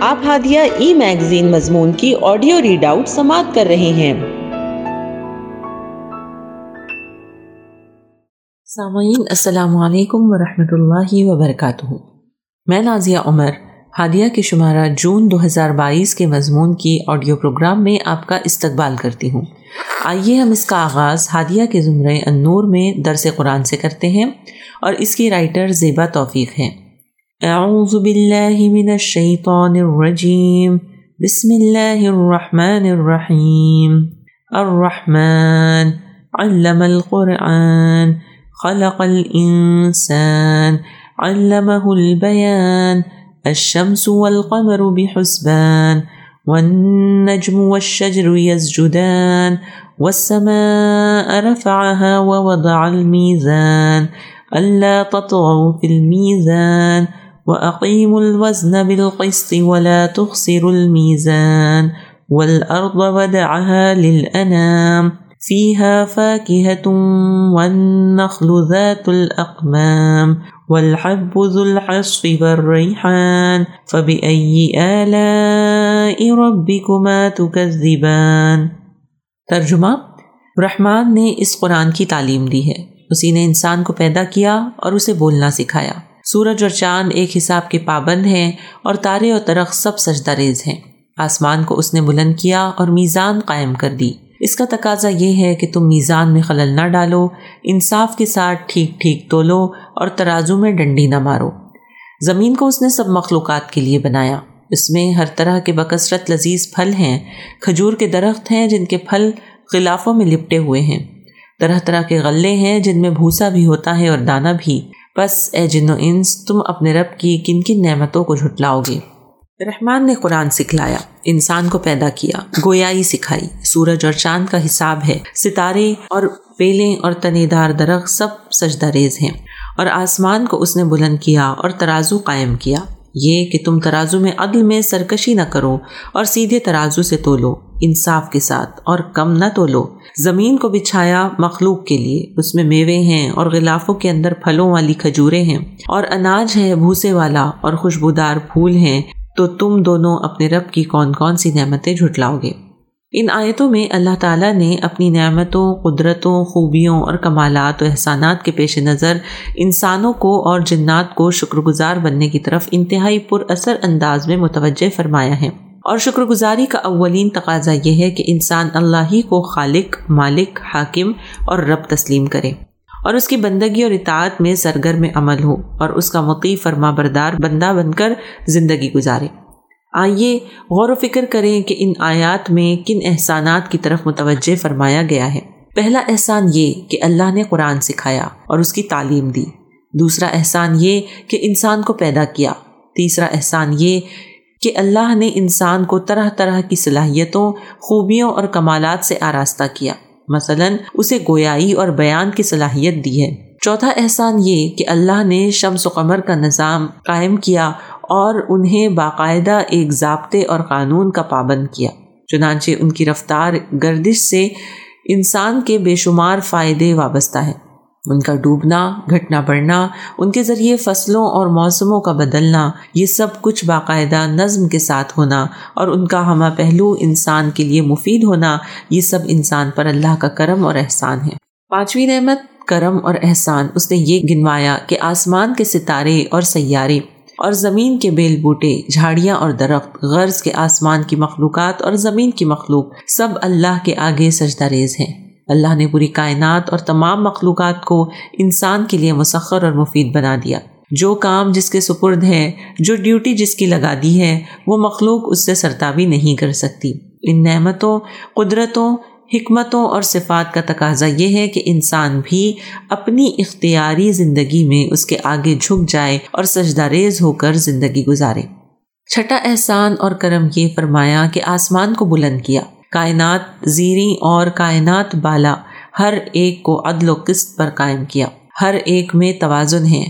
آپ ہادیہ ای میگزین مضمون کی آڈیو ریڈ آؤٹ سماعت کر رہے ہیں۔ سامعین، السلام علیکم ورحمۃ اللہ وبرکاتہ۔ میں نازیہ عمر، ہادیہ کے شمارہ جون دو ہزار بائیس کے مضمون کی آڈیو پروگرام میں آپ کا استقبال کرتی ہوں۔ آئیے ہم اس کا آغاز ہادیہ کے زمرے النور میں درس قرآن سے کرتے ہیں اور اس کی رائٹر زیبا توفیق ہے۔ اعوذ باللہ من الشیطان الرجیم بسم اللہ الرحمن الرحیم الرحمن علم القرآن. خلق الانسان علمه البیان الشمس والقمر بحسبان. والنجم والشجر يسجدان. والسماء رفعها ووضع الميزان. ألا تطغوا في الميزان. وأقيموا الوزن بالقسط ولا تخسروا الميزان والأرض ودعها للأنام فيها فاكهة والنخل ذات الأقمام والحب ذو الحصف والريحان فبأي آلاء ربكما تكذبان ترجمہ، رحمان نے اس قرآن کی تعلیم دی ہے۔ اسی نے انسان کو پیدا کیا اور اسے بولنا سکھایا۔ سورج اور چاند ایک حساب کے پابند ہیں اور تارے اور ترخ سب سجدہ ریز ہیں۔ آسمان کو اس نے بلند کیا اور میزان قائم کر دی۔ اس کا تقاضا یہ ہے کہ تم میزان میں خلل نہ ڈالو، انصاف کے ساتھ ٹھیک ٹھیک تولو اور ترازو میں ڈنڈی نہ مارو۔ زمین کو اس نے سب مخلوقات کے لیے بنایا۔ اس میں ہر طرح کے بکثرت لذیذ پھل ہیں، کھجور کے درخت ہیں جن کے پھل خلافوں میں لپٹے ہوئے ہیں۔ طرح طرح کے غلے ہیں جن میں بھوسا بھی ہوتا ہے اور دانہ بھی۔ بس اے جن و انس، تم اپنے رب کی کن کن نعمتوں کو جھٹلاؤ گے رحمان نے قرآن سکھلایا، انسان کو پیدا کیا، گویائی سکھائی، سورج اور چاند کا حساب ہے، ستارے اور بیلیں اور تنے دار درخت سب سجدہ ریز ہیں۔ اور آسمان کو اس نے بلند کیا اور ترازو قائم کیا۔ یہ کہ تم ترازو میں عدل میں سرکشی نہ کرو اور سیدھے ترازو سے تولو، انصاف کے ساتھ اور کم نہ تولو۔ زمین کو بچھایا مخلوق کے لیے، اس میں میوے ہیں اور غلافوں کے اندر پھلوں والی کھجورے ہیں۔ اور اناج ہے بھوسے والا اور خوشبودار پھول ہیں، تو تم دونوں اپنے رب کی کون کون سی نعمتیں جھٹلاؤ گے؟ ان آیتوں میں اللہ تعالیٰ نے اپنی نعمتوں، قدرتوں، خوبیوں اور کمالات و احسانات کے پیش نظر انسانوں کو اور جنات کو شکر گزار بننے کی طرف انتہائی پر اثر انداز میں متوجہ فرمایا ہے۔ اور شکر گزاری کا اولین تقاضا یہ ہے کہ انسان اللہ ہی کو خالق، مالک، حاکم اور رب تسلیم کرے اور اس کی بندگی اور اطاعت میں سرگر میں عمل ہو اور اس کا مقی فرما بردار بندہ بن کر زندگی گزارے۔ آئیے غور و فکر کریں کہ ان آیات میں کن احسانات کی طرف متوجہ فرمایا گیا ہے۔ پہلا احسان یہ کہ اللہ نے قرآن سکھایا اور اس کی تعلیم دی۔ دوسرا احسان یہ کہ انسان کو پیدا کیا۔ تیسرا احسان یہ کہ اللہ نے انسان کو طرح طرح کی صلاحیتوں، خوبیوں اور کمالات سے آراستہ کیا۔ مثلا اسے گویائی اور بیان کی صلاحیت دی ہے۔ چوتھا احسان یہ کہ اللہ نے شمس و قمر کا نظام قائم کیا اور انہیں باقاعدہ ایک ضابطے اور قانون کا پابند کیا۔ چنانچہ ان کی رفتار گردش سے انسان کے بے شمار فائدے وابستہ ہیں ان کا ڈوبنا، گھٹنا بڑھنا، ان کے ذریعے فصلوں اور موسموں کا بدلنا، یہ سب کچھ باقاعدہ نظم کے ساتھ ہونا اور ان کا ہمہ پہلو انسان کے لیے مفید ہونا، یہ سب انسان پر اللہ کا کرم اور احسان ہے۔ پانچویں نعمت، کرم اور احسان۔ اس نے یہ گنوایا کہ آسمان کے ستارے اور سیارے اور زمین کے بیل بوٹے، جھاڑیاں اور درخت، غرض کے آسمان کی مخلوقات اور زمین کی مخلوق، سب اللہ کے آگے سجدہ ریز ہیں۔ اللہ نے پوری کائنات اور تمام مخلوقات کو انسان کے لیے مسخر اور مفید بنا دیا۔ جو کام جس کے سپرد ہے جو ڈیوٹی جس کی لگا دی ہے وہ مخلوق اس سے سرتابی نہیں کر سکتی۔ ان نعمتوں، قدرتوں حکمتوں اور صفات کا تقاضا یہ ہے کہ انسان بھی اپنی اختیاری زندگی میں اس کے آگے جھک جائے اور سجدہ ریز ہو کر زندگی گزارے۔ چھٹا احسان اور کرم یہ فرمایا کہ آسمان کو بلند کیا۔ کائنات زیریں اور کائنات بالا، ہر ایک کو عدل و قسط پر قائم کیا۔ ہر ایک میں توازن ہے،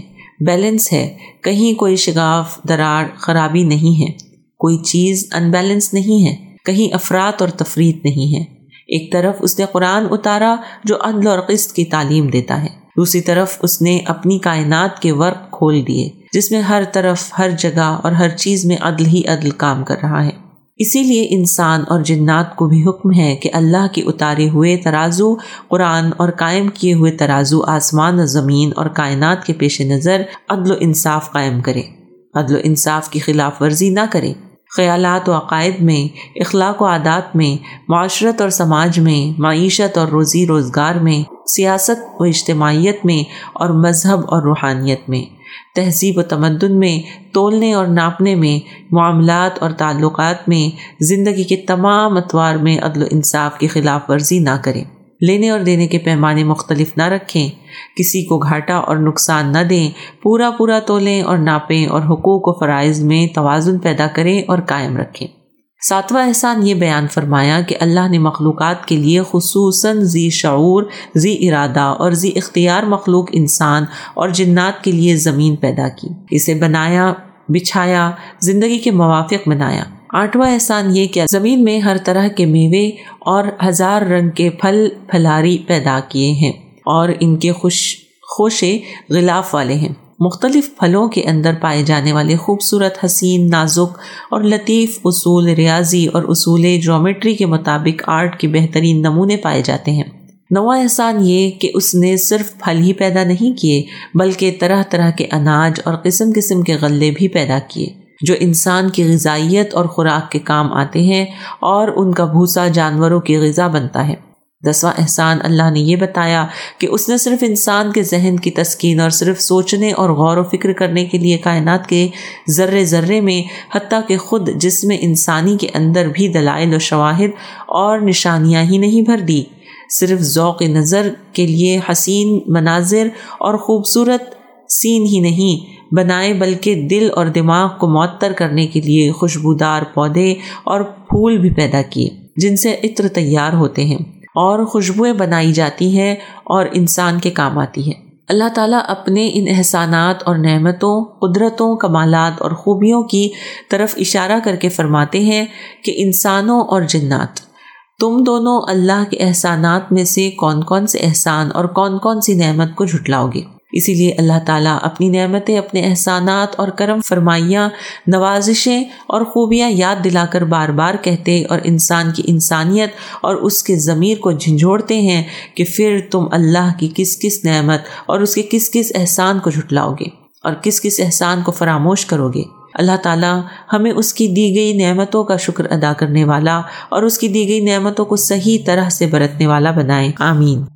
بیلنس ہے۔ کہیں کوئی شگاف دراڑ خرابی نہیں ہے۔ کوئی چیز ان بیلنس نہیں ہے۔ کہیں افراد اور تفریح نہیں ہے۔ ایک طرف اس نے قرآن اتارا جو عدل اور قسط کی تعلیم دیتا ہے، دوسری طرف اس نے اپنی کائنات کے ورق کھول دیے، جس میں ہر طرف، ہر جگہ اور ہر چیز میں عدل ہی عدل کام کر رہا ہے۔ اسی لیے انسان اور جنات کو بھی حکم ہے کہ اللہ کے اتارے ہوئے ترازو، قرآن اور قائم کیے ہوئے ترازو آسمان و زمین اور کائنات کے پیش نظر عدل و انصاف قائم کرے۔ عدل و انصاف کی خلاف ورزی نہ کرے۔ خیالات و عقائد میں، اخلاق و عادات میں، معاشرت اور سماج میں، معیشت اور روزی روزگار میں، سیاست و اجتماعیت میں اور مذہب اور روحانیت میں۔ تہذیب و تمدن میں، تولنے اور ناپنے میں، معاملات اور تعلقات میں، زندگی کے تمام اتوار میں عدل و انصاف کی خلاف ورزی نہ کریں۔ لینے اور دینے کے پیمانے مختلف نہ رکھیں۔ کسی کو گھاٹا اور نقصان نہ دیں، پورا پورا تولیں اور ناپیں اور حقوق و فرائض میں توازن پیدا کریں اور قائم رکھیں۔ ساتواں احسان یہ بیان فرمایا کہ اللہ نے مخلوقات کے لیے خصوصاً ذی شعور، ذی ارادہ اور ذی اختیار مخلوق انسان اور جنات کے لیے زمین پیدا کی، اسے بنایا، بچھایا، زندگی کے موافق بنایا۔ آٹھواں احسان یہ کہ زمین میں ہر طرح کے میوے اور ہزار رنگ کے پھل، پھلاری پیدا کیے ہیں اور ان کے خوش، خوشے غلاف والے ہیں۔ مختلف پھلوں کے اندر پائے جانے والے خوبصورت، حسین، نازک اور لطیف اصول ریاضی اور اصول جومیٹری کے مطابق آرٹ کے بہترین نمونے پائے جاتے ہیں۔ نواں احسان یہ کہ اس نے صرف پھل ہی پیدا نہیں کیے، بلکہ طرح طرح کے اناج اور قسم قسم کے غلے بھی پیدا کیے۔ جو انسان کی غذائیت اور خوراک کے کام آتے ہیں اور ان کا بھوسا جانوروں کی غذا بنتا ہے۔ دسواں احسان، اللہ نے یہ بتایا کہ اس نے صرف انسان کے ذہن کی تسکین اور صرف سوچنے اور غور و فکر کرنے کے لیے کائنات کے ذرے ذرے میں، حتیٰ کہ خود جسم انسانی کے اندر بھی دلائل و شواہد اور نشانیاں ہی نہیں بھر دی۔ صرف ذوق نظر کے لیے حسین مناظر اور خوبصورت سین ہی نہیں بنائے بلکہ دل اور دماغ کو معطر کرنے کے لیے خوشبودار پودے اور پھول بھی پیدا کیے، جن سے عطر تیار ہوتے ہیں۔ اور خوشبوئیں بنائی جاتی ہیں اور انسان کے کام آتی ہے اللہ تعالیٰ اپنے ان احسانات اور نعمتوں، قدرتوں، کمالات اور خوبیوں کی طرف اشارہ کر کے فرماتے ہیں کہ انسانوں اور جنات، تم دونوں اللہ کے احسانات میں سے کون کون سے احسان اور کون کون سی نعمت کو جھٹلاؤ گے۔ اسی لیے اللہ تعالیٰ اپنی نعمتیں، اپنے احسانات اور کرم فرمائیاں، نوازشیں اور خوبیاں یاد دلا کر بار بار کہتے اور انسان کی انسانیت اور اس کے ضمیر کو جھنجھوڑتے ہیں کہ پھر تم اللہ کی کس کس نعمت اور اس کے کس کس احسان کو جھٹلاؤ گے اور کس کس احسان کو فراموش کرو گے۔ اللہ تعالیٰ ہمیں اس کی دی گئی نعمتوں کا شکر ادا کرنے والا اور اس کی دی گئی نعمتوں کو صحیح طرح سے برتنے والا بنائے۔ آمین۔